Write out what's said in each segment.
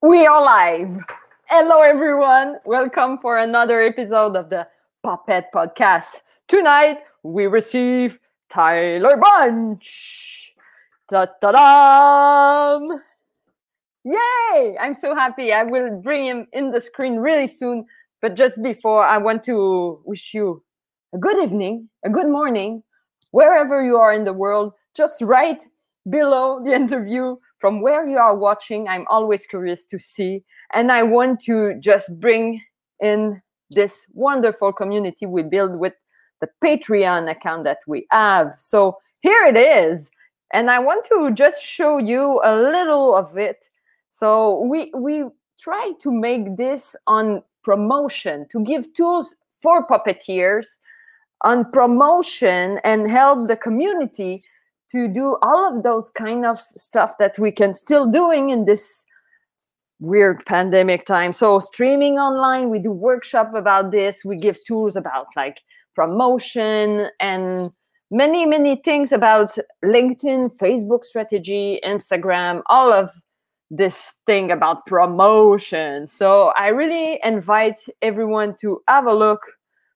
We are live. Hello, everyone. Welcome for another episode of the Puppet Podcast. Tonight, we receive Tyler Bunch. Da da da! Yay! I'm so happy. I will bring him in the screen really soon. But just before, I want to wish you a good evening, a good morning, wherever you are in the world. Just right below the interview from where you are watching. I'm always curious to see. And I want to just bring in this wonderful community we build with the Patreon account that we have. So here it is. And I want to just show you a little of it. So we we try to make this on promotion to give tools for puppeteers on promotion and help the community to do all of those kind of stuff that we can still doing in this weird pandemic time. So streaming online we do workshop about this. We give tools about like promotion and many many things about linkedin facebook strategy instagram all of this thing about promotion. So i really invite everyone to have a look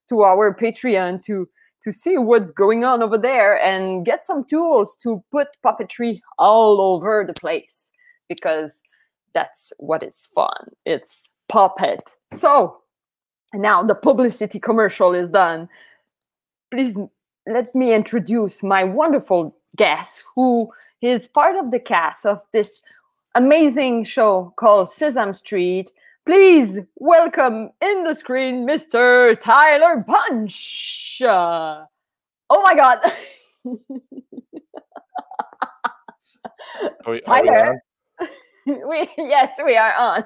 to our patreon to to see what's going on over there and get some tools to put puppetry all over the place because that's what is fun. It's puppet. So now the publicity commercial is done. Please let me introduce my wonderful guest who is part of the cast of this amazing show called Sesame Street. Please welcome in the screen Mr. Tyler Bunch. Uh, oh my God. Are we, are we Tyler. on? we yes, we are on.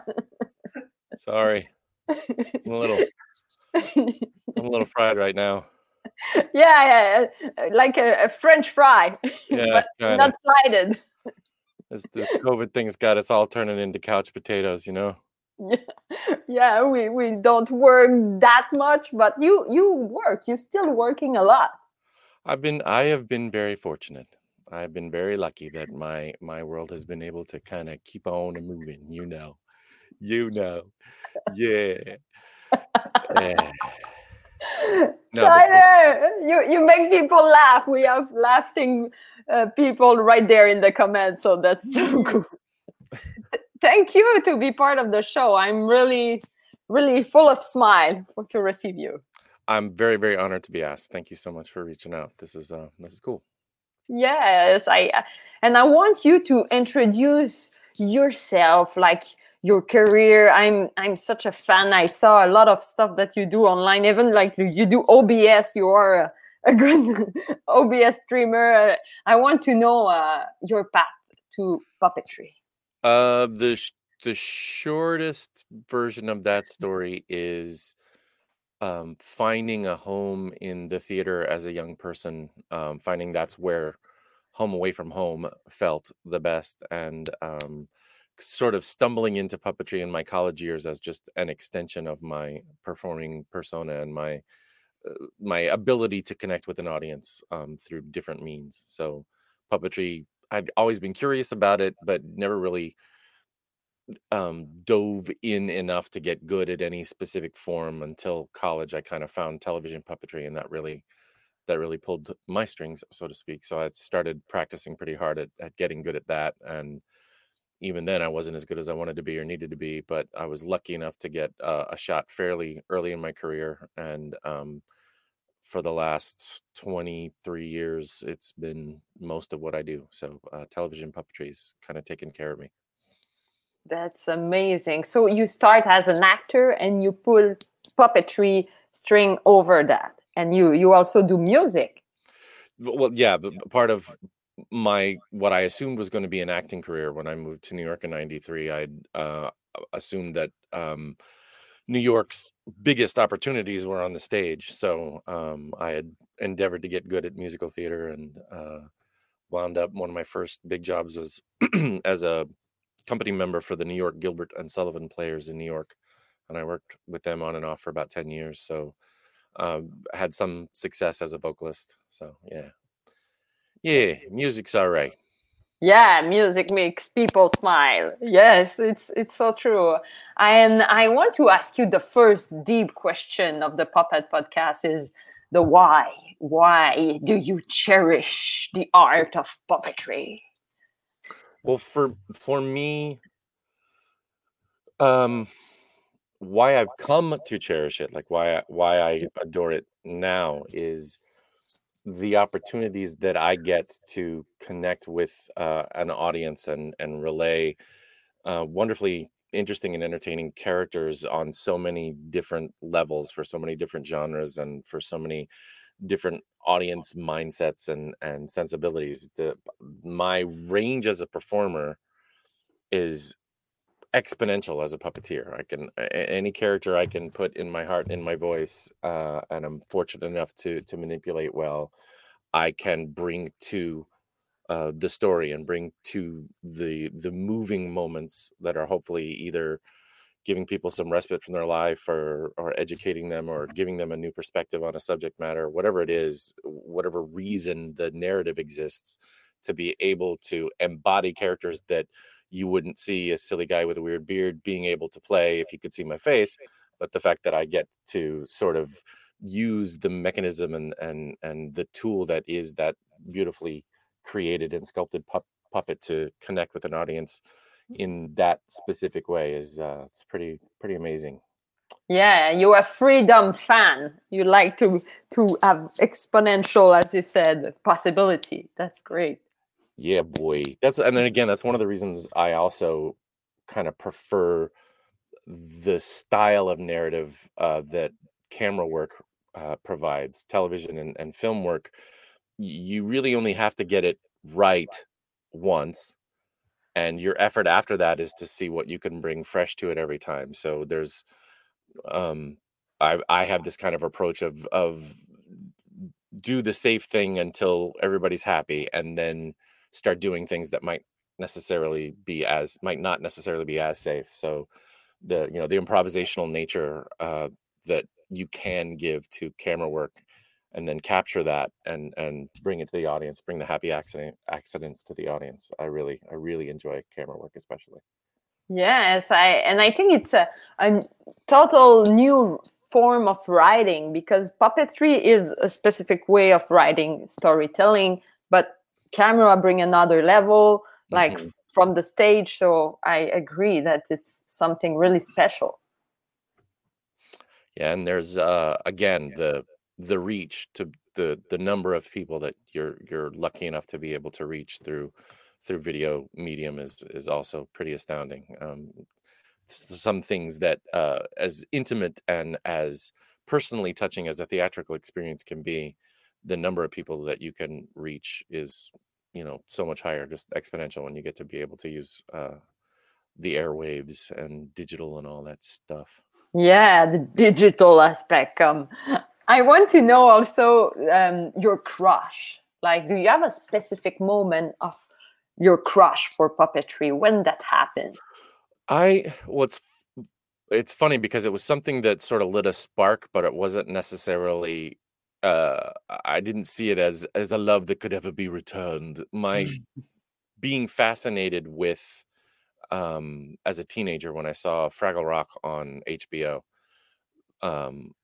Sorry, I'm a little, I'm a little fried right now. yeah, yeah, like a, a French fry, Yeah, but not slided. This, this COVID thing's got us all turning into couch potatoes, you know. Yeah, yeah we, we don't work that much, but you you work. You're still working a lot. I've been, I have been very fortunate. I've been very lucky that my my world has been able to kind of keep on and moving. You know, you know, yeah. yeah. No, but- Tyler, you you make people laugh. We have laughing uh, people right there in the comments, so that's so cool. Thank you to be part of the show. I'm really, really full of smile for, to receive you. I'm very very honored to be asked. Thank you so much for reaching out. This is uh this is cool. Yes, I and I want you to introduce yourself, like your career. I'm I'm such a fan. I saw a lot of stuff that you do online. Even like you do OBS. You are a, a good OBS streamer. I want to know uh, your path to puppetry. Uh, the sh- the shortest version of that story is um, finding a home in the theater as a young person. Um, finding that's where home away from home felt the best, and um, sort of stumbling into puppetry in my college years as just an extension of my performing persona and my uh, my ability to connect with an audience um, through different means. So puppetry, I'd always been curious about it, but never really um, dove in enough to get good at any specific form until college. I kind of found television puppetry, and that really that really pulled my strings, so to speak. So I started practicing pretty hard at, at getting good at that, and even then, I wasn't as good as I wanted to be or needed to be. But I was lucky enough to get uh, a shot fairly early in my career, and um, for the last 23 years, it's been most of what I do. So uh, television puppetry's kind of taken care of me. That's amazing. So you start as an actor and you pull puppetry string over that, and you you also do music. Well, yeah, but part of my what I assumed was going to be an acting career when I moved to New York in '93, I'd uh, assumed that um, New York's biggest opportunities were on the stage. So um, I had endeavored to get good at musical theater and uh, wound up one of my first big jobs was as a company member for the New York Gilbert and Sullivan Players in New York, and I worked with them on and off for about ten years. So um, had some success as a vocalist. So yeah, yeah, music's all right. Yeah, music makes people smile. Yes, it's it's so true. And I want to ask you the first deep question of the Puppet podcast is the why. Why do you cherish the art of puppetry? Well, for for me, um, why I've come to cherish it, like why I, why I adore it now, is the opportunities that I get to connect with uh, an audience and and relay uh, wonderfully interesting and entertaining characters on so many different levels for so many different genres and for so many different audience mindsets and and sensibilities. The my range as a performer is exponential as a puppeteer. I can any character i can put in my heart in my voice uh, and i'm fortunate enough to to manipulate well i can bring to uh, the story and bring to the the moving moments that are hopefully either giving people some respite from their life or or educating them or giving them a new perspective on a subject matter whatever it is whatever reason the narrative exists to be able to embody characters that you wouldn't see a silly guy with a weird beard being able to play if you could see my face but the fact that i get to sort of use the mechanism and and and the tool that is that beautifully created and sculpted puppet to connect with an audience in that specific way is uh, it's pretty pretty amazing. Yeah, you're a freedom fan. You like to to have exponential, as you said, possibility. That's great. Yeah, boy. That's and then again, that's one of the reasons I also kind of prefer the style of narrative uh, that camera work uh, provides, television and, and film work. You really only have to get it right once and your effort after that is to see what you can bring fresh to it every time so there's um i i have this kind of approach of of do the safe thing until everybody's happy and then start doing things that might necessarily be as might not necessarily be as safe. So the you know the improvisational nature uh that you can give to camera work and then capture that and and bring it to the audience bring the happy accident accidents to the audience. I really i really enjoy camera work especially. Yes i and i think it's a, a total new form of writing because puppetry is a specific way of writing storytelling but camera bring another level like mm-hmm. from the stage so i agree that it's something really special yeah and there's uh again the the reach to the the number of people that you're you're lucky enough to be able to reach through through video medium is is also pretty astounding. Um, some things that uh, as intimate and as personally touching as a theatrical experience can be, the number of people that you can reach is you know so much higher, just exponential when you get to be able to use uh, the airwaves and digital and all that stuff. Yeah, the digital aspect. Um, I want to know also um, your crush. Like, do you have a specific moment of your crush for puppetry when that happened? I what's it's funny because it was something that sort of lit a spark, but it wasn't necessarily. Uh, I didn't see it as as a love that could ever be returned. My being fascinated with um as a teenager when I saw Fraggle Rock on HBO um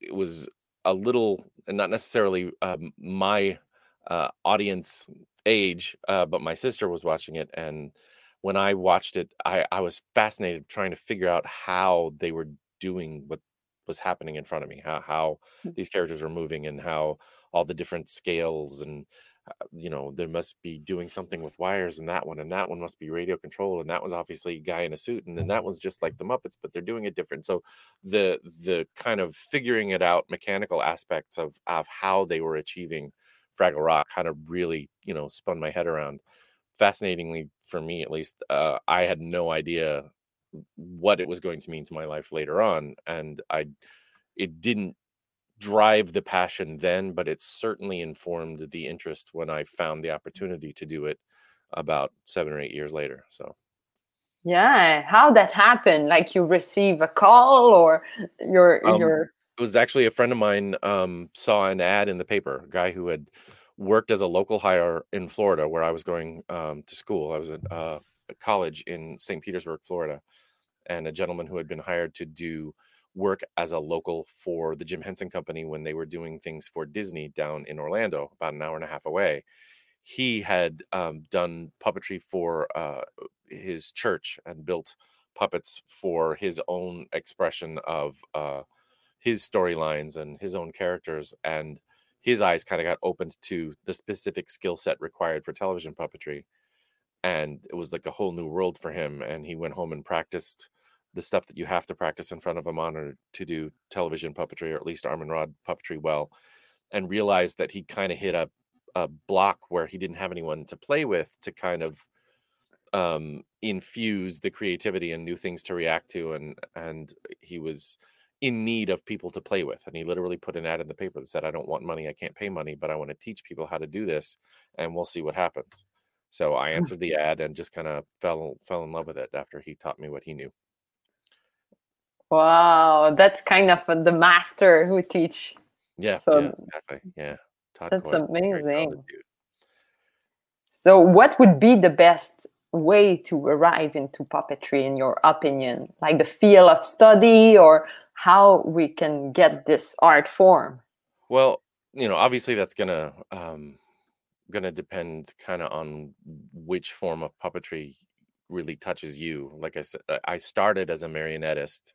it was a little, not necessarily um, my uh, audience age, uh, but my sister was watching it, and when I watched it, I, I was fascinated trying to figure out how they were doing what was happening in front of me, how how mm. these characters were moving, and how all the different scales and uh, you know, there must be doing something with wires and that one, and that one must be radio controlled, and that was obviously a guy in a suit, and then that one's just like the Muppets, but they're doing it different. So the the kind of figuring it out mechanical aspects of of how they were achieving Fraggle Rock kind of really, you know, spun my head around. Fascinatingly, for me at least, uh, I had no idea what it was going to mean to my life later on, and I it didn't drive the passion then, but it certainly informed the interest when I found the opportunity to do it about seven or eight years later. So, yeah, how that happened? Like you receive a call or your um, your. It was actually a friend of mine um, saw an ad in the paper, a guy who had worked as a local hire in Florida, where I was going um, to school. I was at uh, a college in St. Petersburg, Florida, and a gentleman who had been hired to do work as a local for the Jim Henson Company when they were doing things for Disney down in Orlando, about an hour and a half away. He had um, done puppetry for uh, his church and built puppets for his own expression of uh, his storylines and his own characters. And his eyes kind of got opened to the specific skill set required for television puppetry. And it was like a whole new world for him. And he went home and practiced the stuff that you have to practice in front of a monitor to do television puppetry or at least arm and rod puppetry well and realized that he kind of hit a, a block where he didn't have anyone to play with to kind of um, infuse the creativity and new things to react to and and he was in need of people to play with and he literally put an ad in the paper that said i don't want money i can't pay money but i want to teach people how to do this and we'll see what happens. So i answered the ad and just kind of fell fell in love with it after he taught me what he knew Wow, that's kind of the master who teach. Yeah, so yeah, exactly. Yeah, Todd that's amazing. So, what would be the best way to arrive into puppetry, in your opinion? Like the field of study, or how we can get this art form? Well, you know, obviously that's gonna um, gonna depend kind of on which form of puppetry really touches you. Like I said, I started as a marionettist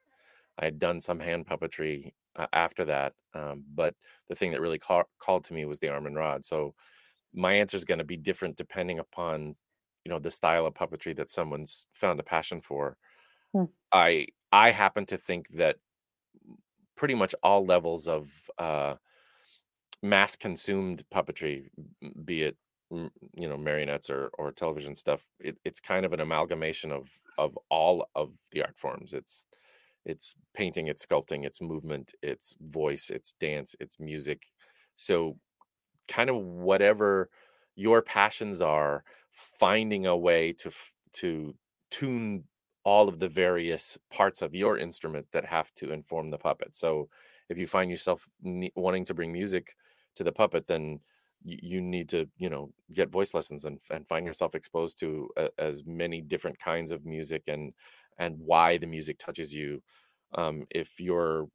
I had done some hand puppetry uh, after that, um, but the thing that really ca- called to me was the arm and rod. So my answer is going to be different depending upon you know the style of puppetry that someone's found a passion for. Hmm. I I happen to think that pretty much all levels of uh, mass consumed puppetry, be it you know marionettes or or television stuff, it, it's kind of an amalgamation of of all of the art forms. It's it's painting it's sculpting it's movement it's voice it's dance it's music. So kind of whatever your passions are finding a way to to tune all of the various parts of your instrument that have to inform the puppet. So if you find yourself wanting to bring music to the puppet then you need to you know get voice lessons and, and find yourself exposed to a, as many different kinds of music and and why the music touches you. Um, if your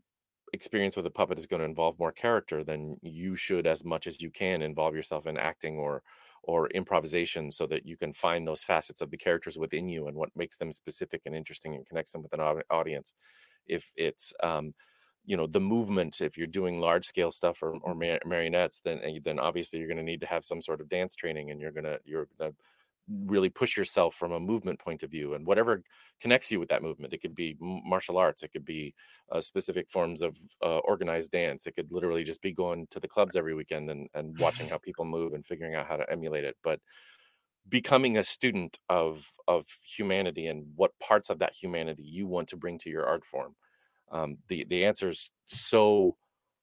experience with a puppet is going to involve more character, then you should, as much as you can, involve yourself in acting or or improvisation, so that you can find those facets of the characters within you and what makes them specific and interesting and connects them with an audience. If it's um, you know the movement if you're doing large scale stuff or, or marionettes then eh, then obviously you're going to need to have some sort of dance training and you're going to you're going to really push yourself from a movement point of view and whatever connects you with that movement it could be martial arts it could be uh, specific forms of uh, organized dance it could literally just be going to the clubs every weekend and, and watching how people move and figuring out how to emulate it but becoming a student of of humanity and what parts of that humanity you want to bring to your art form um, the the answer is so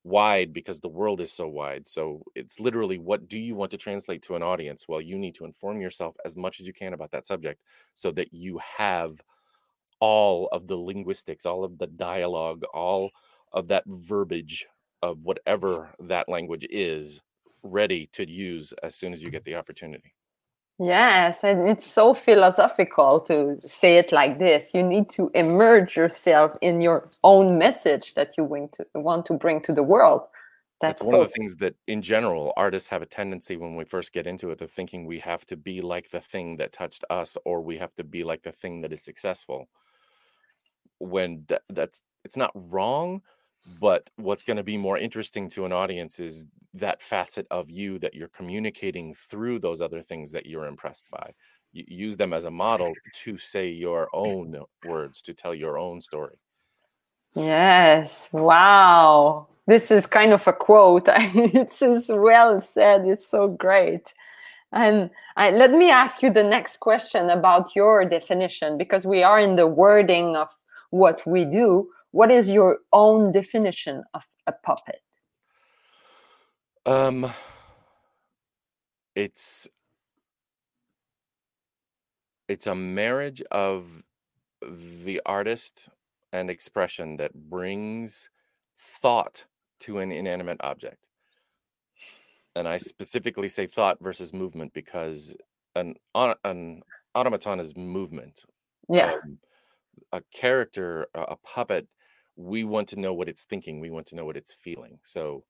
wide because the world is so wide. So it's literally what do you want to translate to an audience? Well, you need to inform yourself as much as you can about that subject so that you have all of the linguistics, all of the dialogue, all of that verbiage of whatever that language is ready to use as soon as you get the opportunity. Yes, and it's so philosophical to say it like this. You need to immerse yourself in your own message that you want to want to bring to the world. That's, That's one so... of the things that, in general, artists have a tendency when we first get into it of thinking we have to be like the thing that touched us, or we have to be like the thing that is successful. When th- that's it's not wrong, but what's going to be more interesting to an audience is that facet of you that you're communicating through those other things that you're impressed by. You use them as a model to say your own words to tell your own story. Yes wow. This is kind of a quote. It's as well said. It's so great. And I, let me ask you the next question about your definition because we are in the wording of what we do what is your own definition of a puppet um it's it's a marriage of the artist and expression that brings thought to an inanimate object and I specifically say thought versus movement because an an automaton is movement. Yeah. Um, a character, a, a puppet, we want to know what it's thinking. We want to know what it's feeling. So,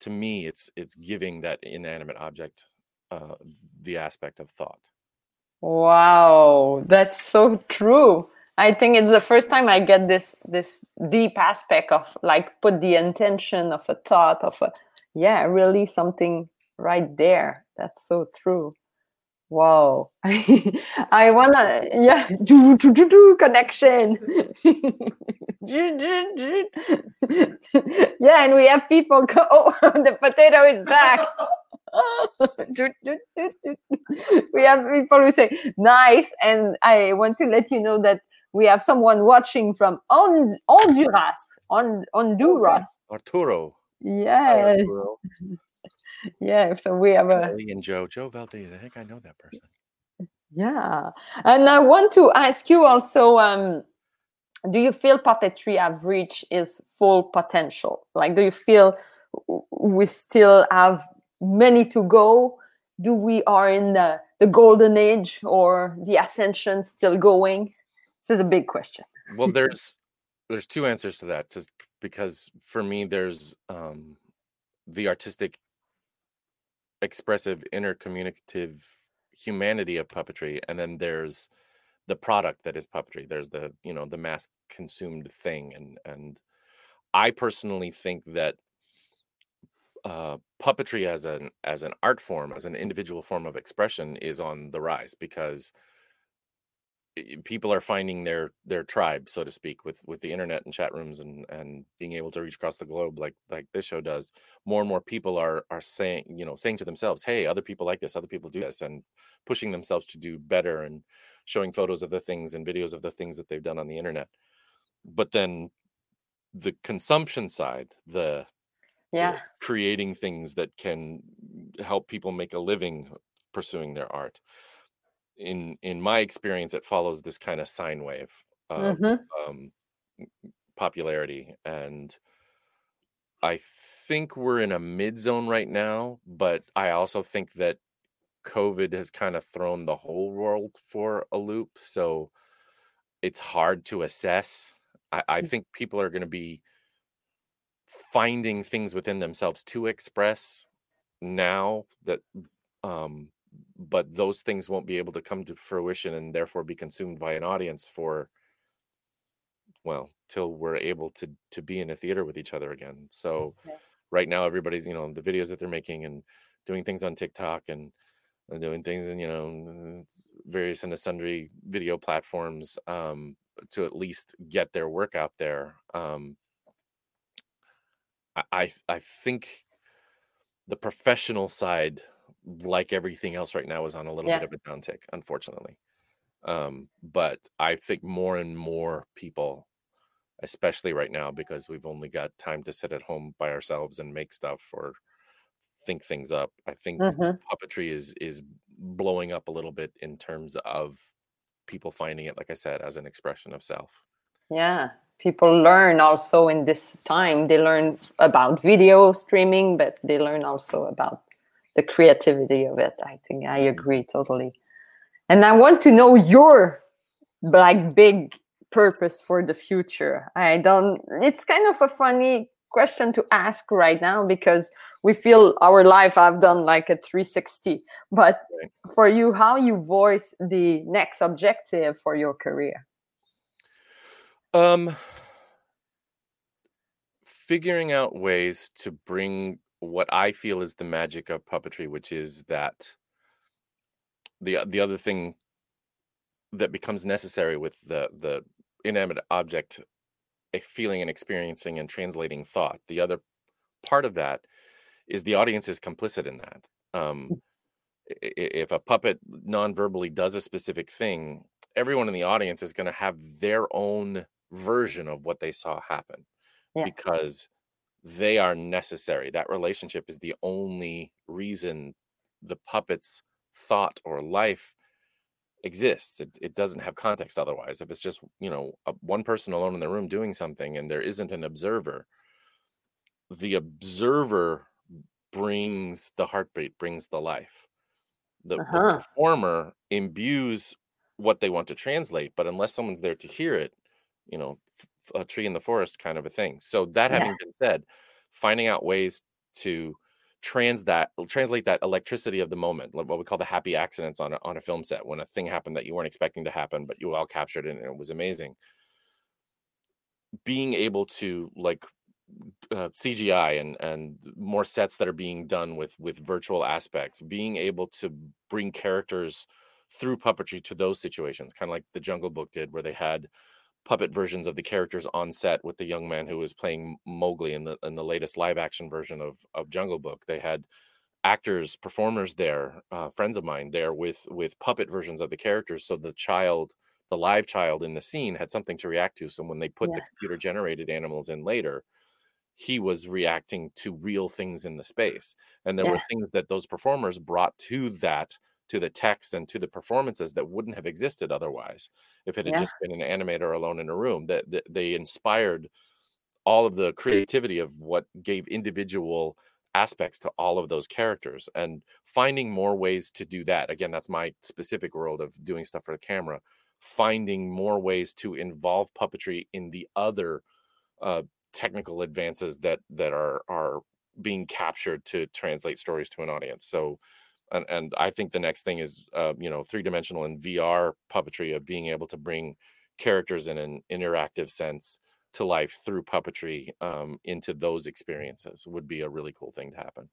to me, it's it's giving that inanimate object uh, the aspect of thought. Wow, that's so true. I think it's the first time I get this this deep aspect of like put the intention of a thought of a yeah, really something right there. That's so true. Wow. I wanna yeah, do, do, do, do, connection. yeah, and we have people go, oh, the potato is back. we have people who say nice, and I want to let you know that we have someone watching from Honduras, on Honduras. Arturo. Yeah. Arturo. yeah. So we have a and Joe, Joe Valdez. I think I know that person. Yeah, and I want to ask you also. Um, do you feel puppetry have reached its full potential? Like, do you feel we still have many to go? Do we are in the, the golden age or the ascension still going? This is a big question. Well, there's there's two answers to that. Just because for me, there's um, the artistic, expressive, intercommunicative humanity of puppetry, and then there's the product that is puppetry. There's the you know the mass consumed thing, and and I personally think that uh, puppetry as an as an art form, as an individual form of expression, is on the rise because people are finding their their tribe so to speak with with the internet and chat rooms and and being able to reach across the globe like like this show does more and more people are are saying you know saying to themselves hey other people like this other people do this and pushing themselves to do better and showing photos of the things and videos of the things that they've done on the internet. But then the consumption side the yeah. the creating things that can help people make a living pursuing their art in in my experience, it follows this kind of sine wave of Mm-hmm. um, popularity, and I think we're in a mid zone right now. But I also think that COVID has kind of thrown the whole world for a loop, so it's hard to assess. I, I Mm. think people are going to be finding things within themselves to express now that um but those things won't be able to come to fruition and therefore be consumed by an audience for well till we're able to to be in a theater with each other again so Yeah. right now everybody's you know the videos that they're making and doing things on tiktok and, and doing things in you know various and sundry video platforms um to at least get their work out there um i i, I think the professional side like everything else right now is on a little Yeah. bit of a downtick unfortunately um but i think more and more people especially right now because we've only got time to sit at home by ourselves and make stuff or think things up i think Mm-hmm. puppetry is is blowing up a little bit in terms of people finding it like i said as an expression of self Yeah. People learn also in this time. They learn about video streaming, but they learn also about the creativity of it. I think I Mhm. agree totally. And I want to know your like big purpose for the future. I don't it's kind of a funny question to ask right now because we feel our life I've done like a 360. But for you, how you voice the next objective for your career? um figuring out ways to bring what i feel is the magic of puppetry which is that the the other thing that becomes necessary with the the inanimate object eh, feeling and experiencing and translating thought the other part of that is the audience is complicit in that um i- if a puppet non-verbally does a specific thing everyone in the audience is going to have their own version of what they saw happen Yeah. because they are necessary that relationship is the only reason the puppet's thought or life exists it, it doesn't have context otherwise if it's just you know a, one person alone in the room doing something and there isn't an observer the observer brings the heartbeat, brings the life. The, the Uh-huh. performer imbues what they want to translate, but unless someone's there to hear it, you know, a tree in the forest kind of a thing. So that Yeah. having been said, finding out ways to trans that translate that electricity of the moment, what we call the happy accidents on a, on a film set when a thing happened that you weren't expecting to happen, but you all captured it and it was amazing. Being able to like uh, CGI and and more sets that are being done with with virtual aspects, being able to bring characters through puppetry to those situations, kind of like the Jungle Book did, where they had puppet versions of the characters on set with the young man who was playing Mowgli in the in the latest live action version of of Jungle Book. They had actors, performers there, uh, friends of mine there with with puppet versions of the characters, so the child, the live child in the scene had something to react to. So when they put the computer generated animals in later, he was reacting to real things in the space and there were things that those performers brought to that to the text and to the performances that wouldn't have existed otherwise if it had Yeah. just been an animator alone in a room that, that they inspired all of the creativity of what gave individual aspects to all of those characters and finding more ways to do that again that's my specific world of doing stuff for the camera finding more ways to involve puppetry in the other uh, technical advances that that are are being captured to translate stories to an audience so and, and i think the next thing is uh, you know three-dimensional and vr puppetry of being able to bring characters in an interactive sense to life through puppetry um, into those experiences would be a really cool thing to happen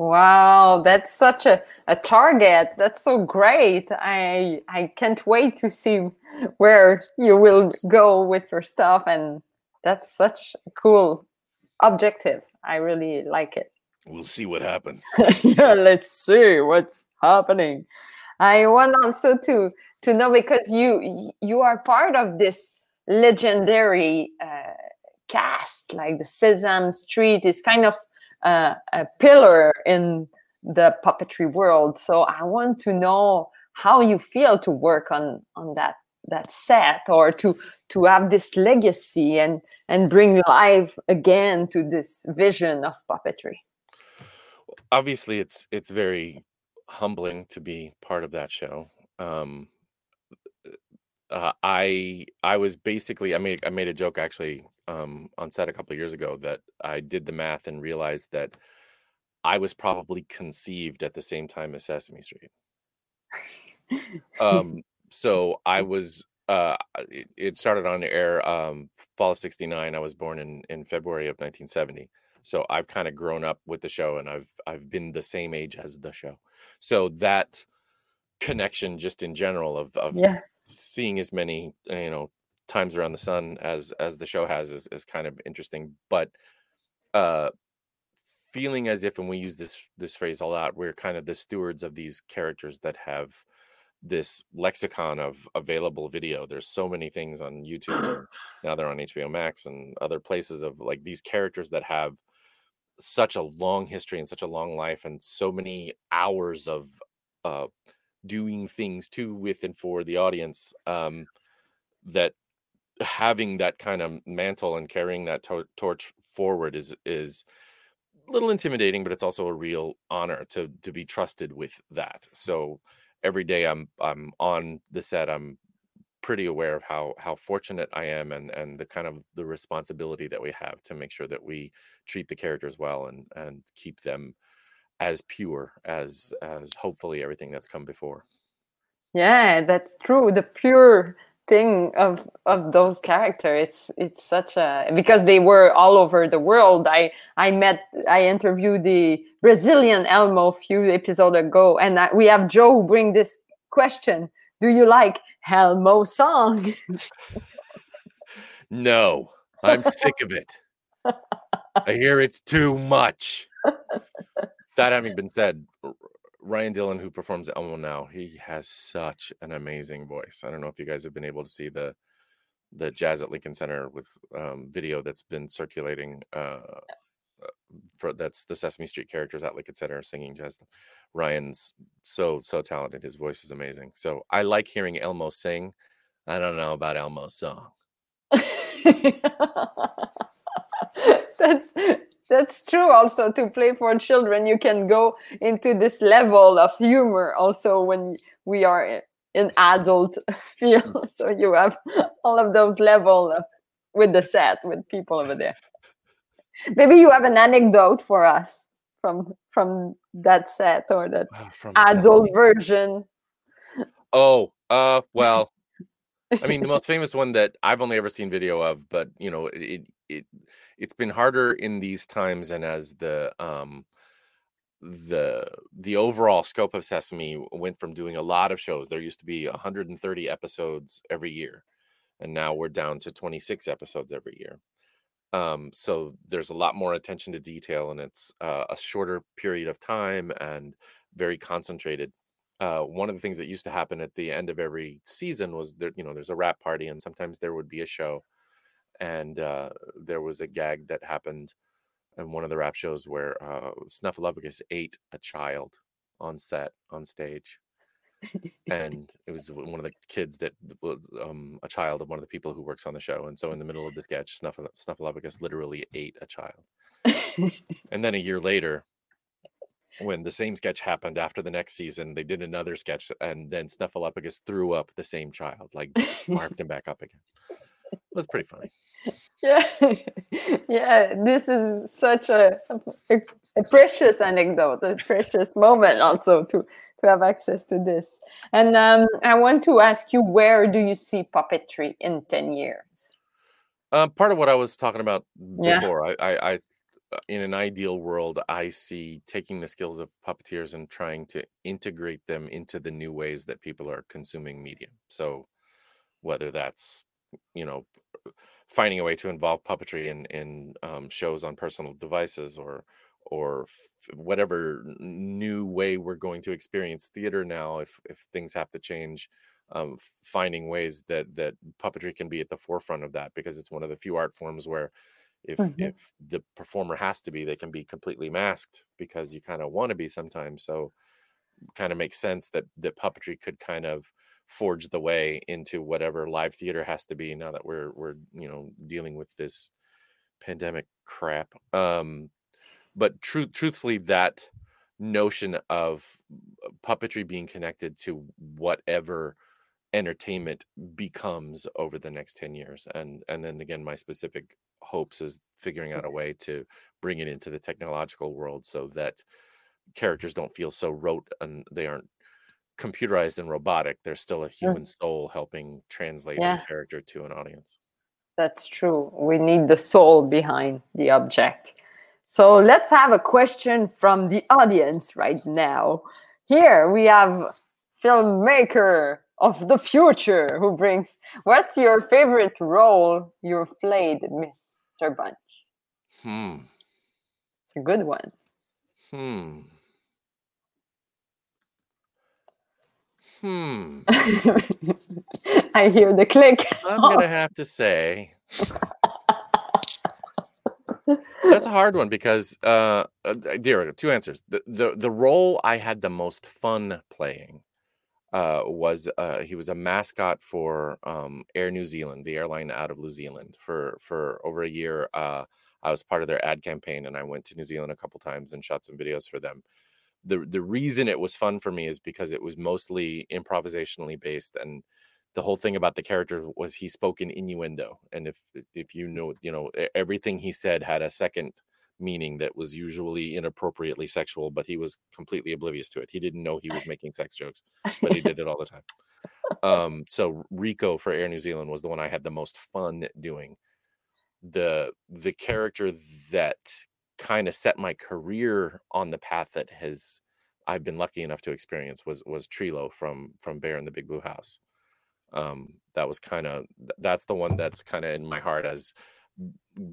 Wow, that's such a, a target. That's so great. I I can't wait to see where you will go with your stuff and that's such a cool objective. I really like it. We'll see what happens yeah, let's see what's happening. I want also to to know because you you are part of this legendary uh, cast, like the Sesame Street is kind of uh, a pillar in the puppetry world. So I want to know how you feel to work on on that that set or to to have this legacy and and bring life again to this vision of puppetry. Obviously it's it's very humbling to be part of that show um uh, i i was basically i made i made a joke actually um on set a couple of years ago that i did the math and realized that i was probably conceived at the same time as sesame street. Um so i was uh it, it started on air um fall of 69 i was born in in february of 1970 so i've kind of grown up with the show and i've i've been the same age as the show so that connection just in general of of Yeah. seeing as many uh, you know times around the sun as as the show has is, is kind of interesting but uh feeling as if and we use this this phrase a lot we're kind of the stewards of these characters that have this lexicon of available video there's so many things on youtube now they're on hbo max and other places of like these characters that have such a long history and such a long life and so many hours of uh doing things to with and for the audience um that having that kind of mantle and carrying that tor- torch forward is is a little intimidating but it's also a real honor to to be trusted with that. So every day i'm i'm on the set i'm pretty aware of how how fortunate i am and and the kind of the responsibility that we have to make sure that we treat the characters well and and keep them as pure as as hopefully everything that's come before Yeah, that's true. The pure thing of of those characters, it's it's such a because they were all over the world. I I met I interviewed the Brazilian Elmo a few episodes ago, and I, we have Joe bring this question: Do you like Elmo song? no i'm sick of it. I hear it's too much. That having been said ryan dillon who performs elmo now he has such an amazing voice. I don't know if you guys have been able to see the the jazz at lincoln center with um, video that's been circulating uh, for that's the sesame street characters at lincoln center singing jazz ryan's so so talented his voice is amazing. So i like hearing elmo sing. I don't know about elmo's song. That's that's true also to play for children you can go into this level of humor also when we are in adult mm. field. So you have all of those level of, with the set with people over there maybe you have an anecdote for us from from that set or that From adult Sesame. version Oh, uh, well, I mean, the most famous one that I've only ever seen video of, but you know, it it it's been harder in these times, and as the um the the overall scope of Sesame went from doing a lot of shows. There used to be 130 episodes every year, and now we're down to 26 episodes every year. Um, so there's a lot more attention to detail, and it's uh, a shorter period of time and very concentrated. Uh, one of the things that used to happen at the end of every season was there, you know, there's a wrap party, and sometimes there would be a show, and uh, there was a gag that happened in one of the wrap shows where uh, Snuffleupagus ate a child on set on stage, and it was one of the kids that was um, a child of one of the people who works on the show, and so in the middle of the sketch, Snuffle- Snuffleupagus literally ate a child, and then a year later when the same sketch happened after the next season, they did another sketch, and then Snuffleupagus threw up the same child, like marked him back up again. It was pretty funny. Yeah yeah this is such a, a, a precious anecdote a precious moment also to to have access to this and um, i want to ask you where do you see puppetry in 10 years Uh, part of what I was talking about Yeah. before, I, I, I, uh, in an ideal world, I see taking the skills of puppeteers and trying to integrate them into the new ways that people are consuming media. So, whether that's, you know, finding a way to involve puppetry in in um, shows on personal devices or or f- whatever new way we're going to experience theater now if if things have to change um, finding ways that that puppetry can be at the forefront of that because it's one of the few art forms where if Mhm. if the performer has to be they can be completely masked because you kind of want to be sometimes so kind of makes sense that that puppetry could kind of forge the way into whatever live theater has to be now that we're we're you know dealing with this pandemic crap um but truth truthfully that notion of uh, puppetry being connected to whatever entertainment becomes over the next 10 years and and then again my specific hopes is figuring out a way to bring it into the technological world so that characters don't feel so rote and they aren't computerized and robotic there's still a human soul helping translate Yeah. the character to an audience That's true. We need the soul behind the object. So let's have a question from the audience right now. Here we have filmmaker of the future who brings what's your favorite role you've played, Mr. Bunch? hmm It's a good one. hmm hmm I hear the click. i'm gonna have to say That's a hard one because, uh, uh, dear, two answers. The, the the role I had the most fun playing uh, was uh, he was a mascot for um, Air New Zealand, the airline out of New Zealand. For for over a year, uh, I was part of their ad campaign, and I went to New Zealand a couple times and shot some videos for them. The The reason it was fun for me is because it was mostly improvisationally based, and the whole thing about the character was he spoke in innuendo, and if if you know, you know, everything he said had a second meaning that was usually inappropriately sexual, but he was completely oblivious to it. He didn't know he was making sex jokes, but he did it all the time. Um, so Rico for Air New Zealand was the one I had the most fun doing. The the character that kind of set my career on the path that has I've been lucky enough to experience was was Treelo from from Bear in the Big Blue House. Um, that was kind of that's the one that's kind of in my heart as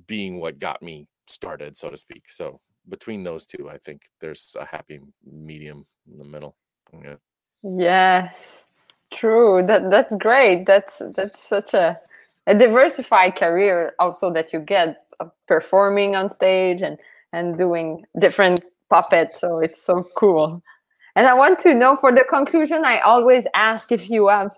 being what got me started, so to speak. So between those two, I think there's a happy medium in the middle. Yeah. Yes, true. That that's great. That's that's such a a diversified career also that you get of performing on stage and and doing different puppets. So it's so cool. And I want to know for the conclusion, I always ask if you have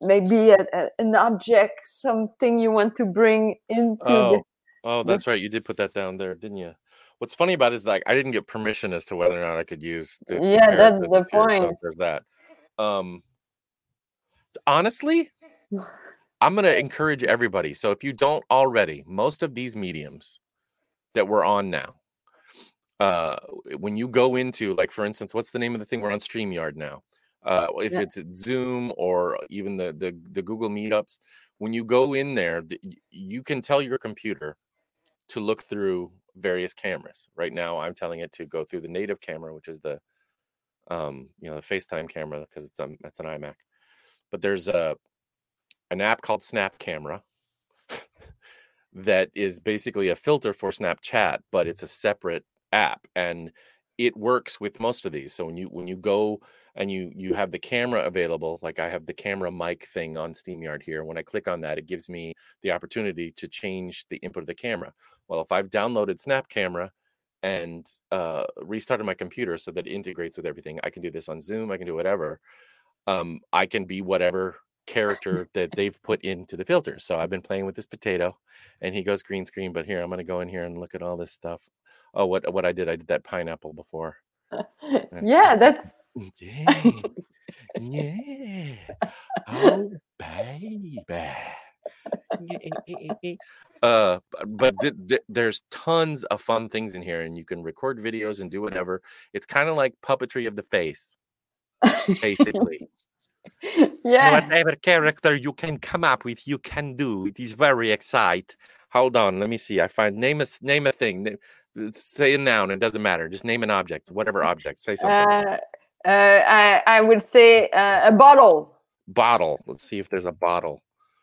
maybe a, a- an object, something you want to bring into the, Oh, Oh, that's right. You did put that down there, didn't you? What's funny about it is like I didn't get permission as to whether or not I could use the, the Yeah, that's the here, so point. there's that. Um, honestly, I'm gonna encourage everybody. So if you don't already, most of these mediums that we're on now, uh, when you go into like, for instance, what's the name of the thing we're on Streamyard now? Uh, if Yeah. it's Zoom or even the the the Google Meetups, when you go in there, th- you can tell your computer to look through various cameras. Right now, I'm telling it to go through the native camera, which is the um, you know, the FaceTime camera because it's um, it's an iMac. But there's a an app called Snap Camera that is basically a filter for Snapchat, but it's a separate app and it works with most of these. So when you when you go and you you have the camera available, like I have the camera mic thing on StreamYard here. When I click on that, it gives me the opportunity to change the input of the camera. Well, if I've downloaded Snap Camera and uh, restarted my computer so that it integrates with everything, I can do this on Zoom. I can do whatever. Um, I can be whatever character that they've put into the filter. So I've been playing with this potato, and he goes green screen. But here, I'm going to go in here and look at all this stuff. Oh, what what I did? I did that pineapple before. yeah, that's Yeah, yeah. Oh, baby. Uh, but th- th- there's tons of fun things in here, and you can record videos and do whatever. It's kind of like puppetry of the face, basically. Yes. Whatever character you can come up with, you can do. It is very exciting. Hold on, let me see. I find name a name a thing. Say a noun. It doesn't matter. Just name an object. Whatever object. Say something. Uh, uh, I, I would say uh, a bottle. bottle. Let's see if there's a bottle.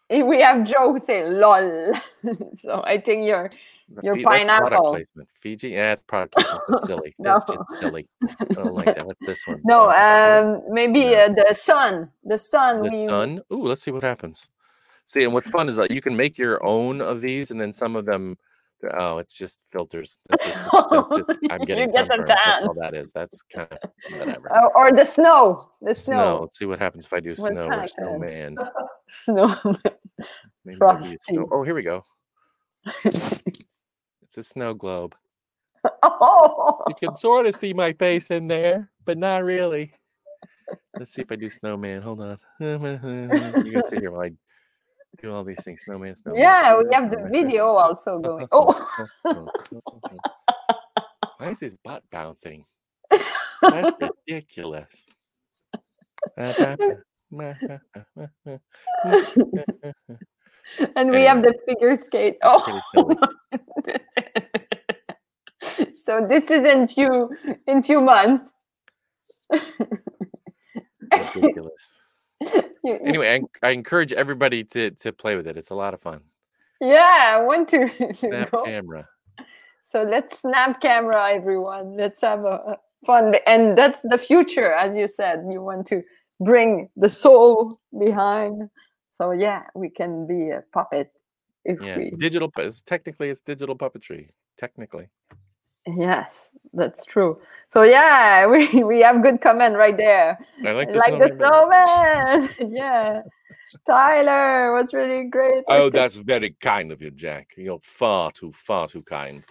If We have Joe say lol. so I think you're Your Fi- that's product pineapple. placement. Fiji. Yeah, it's product placement. That's silly. That's just silly. I don't like that. What's this one? no, Uh, um, maybe No. uh, the sun. The sun. the we, sun. Ooh, let's see what happens. See, and what's fun is that you can make your own of these, and then some of them. Oh, it's just filters. That's just. That's just I'm getting You get the sunburned. That's all that is. That's kind of whatever. or, or the snow. The Snow. snow. Let's see what happens if I do snow or snowman. Snow. Maybe it'll Frosty. snow. Oh, here we go. A snow globe. oh. You can sort of see my face in there, but not really. Let's see if I do snowman. Hold on. you can see here while I do all these things. Snowman, snowman. Yeah, we have the video also going. Oh, Why is his butt bouncing? That's ridiculous. and we have the figure skate. Oh. So this is in few in few months. ridiculous. Anyway, I, I encourage everybody to to play with it. It's a lot of fun. yeah, I want to, Snap go. camera. So let's snap camera, everyone. Let's have a fun, and that's the future, as you said. You want to bring the soul behind. So yeah, we can be a puppet if Yeah, we. digital. Technically, it's digital puppetry. Technically. Yes, that's true. So yeah, we we have good comment right there. I like the like snowman better. snowman. yeah. Tyler was really great. Oh, that's very kind of you, Jack. You're far too, far too kind.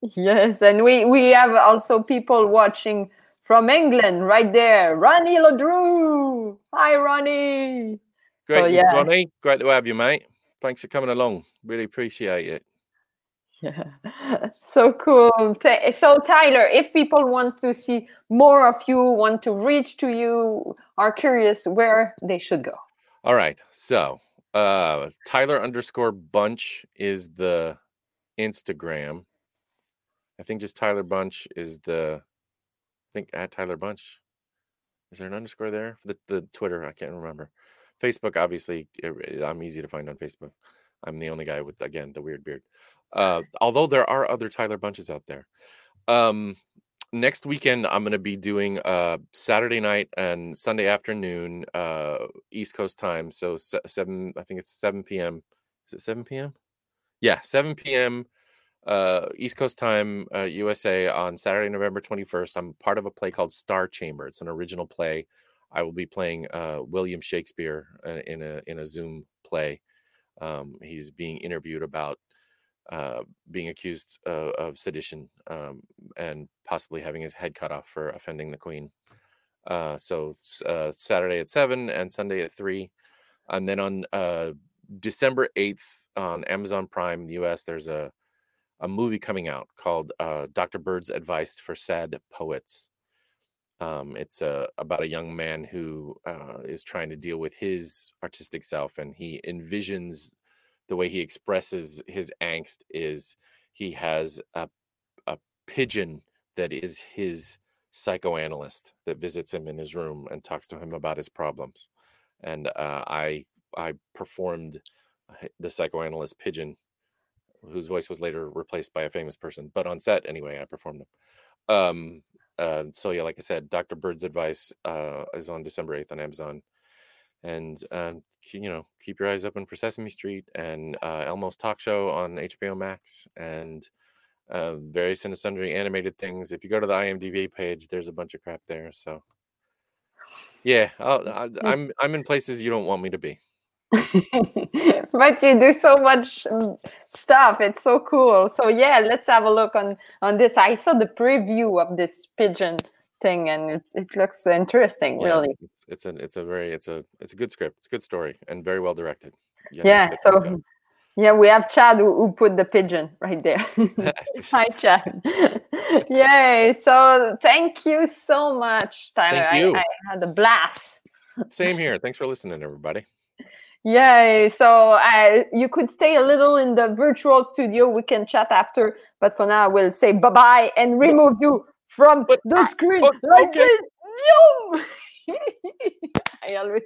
yes, and we we have also people watching from England right there. Ronnie Ladrew. Hi, Ronnie. Great, So, yeah. Ronnie. Great to have you, mate. Thanks for coming along. Really appreciate it. Yeah, so cool. So, Tyler, if people want to see more of you, want to reach to you, are curious where they should go. All right. So, uh, Tyler underscore bunch is the Instagram. I think just Tyler Bunch is the, I think at Tyler Bunch. Is there an underscore there for the, the Twitter? I can't remember. Facebook, obviously, it- I'm easy to find on Facebook. I'm the only guy with, again, the weird beard. Uh, although there are other Tyler Bunches out there. Um, next weekend, I'm going to be doing uh, Saturday night and Sunday afternoon, uh, East Coast time. So, 7, I think it's 7 p.m. Is it 7 p.m.? Yeah, 7 p.m. Uh, East Coast time, uh, USA on Saturday, November 21st. I'm part of a play called Star Chamber. It's an original play. I will be playing uh, William Shakespeare uh, in a in a Zoom play. Um, he's being interviewed about uh, being accused of sedition um, and possibly having his head cut off for offending the queen. Uh, so uh, Saturday at seven and Sunday at three, and then on uh, December eighth on Amazon Prime in the US, there's a a movie coming out called Dr. Bird's Advice for Sad Poets. Um, it's a, about a young man who is trying to deal with his artistic self, and he envisions the way he expresses his angst is he has a, a pigeon that is his psychoanalyst that visits him in his room and talks to him about his problems. And uh, I I performed the psychoanalyst pigeon, whose voice was later replaced by a famous person, but on set anyway, I performed him. Um, uh, so yeah, like I said, Dr. Bird's advice uh, is on December eighth on Amazon and uh, you know keep your eyes open for Sesame Street and uh, Elmo's Talk Show on HBO Max and uh, various and sundry animated things. If you go to the IMDb page, there's a bunch of crap there. So yeah, I'll, I, am I'm, I'm in places you don't want me to be. but you do so much mm, stuff. It's so cool. So yeah, let's have a look on on this. I saw the preview of this pigeon thing and it's it looks interesting yeah, really. it's, it's, a it's a very it's a it's a good script it's a good story and very well directed. Yeah, yeah so yeah we have chad who, who, put the pigeon right there. Hi chad. Yay so thank you so much tyler. Thank you. I, I had a blast. Same here. Thanks for listening everybody. Yay! So uh, you could stay a little in the virtual studio. We can chat after, but for now, we'll say bye bye and remove you from but the screen but, like this. I always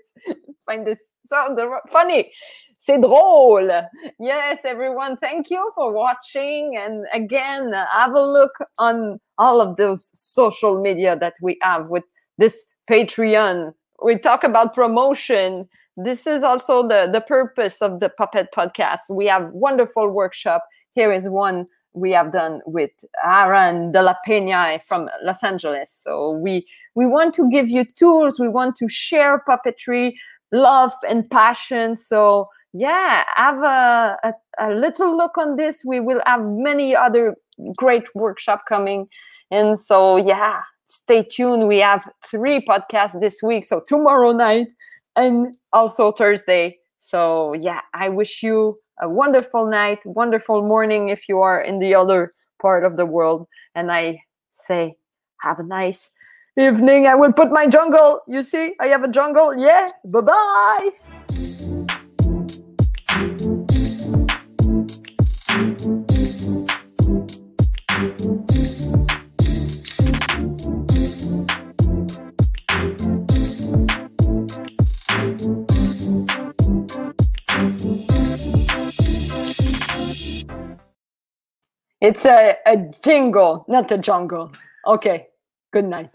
find this sound funny. C'est drôle. Yes, everyone, thank you for watching. And again, have a look on all of those social media that we have with this Patreon. We talk about promotion. This is also the, the purpose of the Puppet Podcast. We have wonderful workshop. Here is one we have done with Aaron de la Peña from Los Angeles. So we we want to give you tools. We want to share puppetry, love and passion. So yeah, have a, a, a little look on this. We will have many other great workshop coming. And so yeah, stay tuned. We have three podcasts this week. So tomorrow night and also Thursday. So yeah, I wish you a wonderful night, wonderful morning if you are in the other part of the world. And I say, have a nice evening. I will put my jungle. You see, I have a jungle. Yeah. Bye bye. It's a, a jingle, not a jungle. Okay. Good night.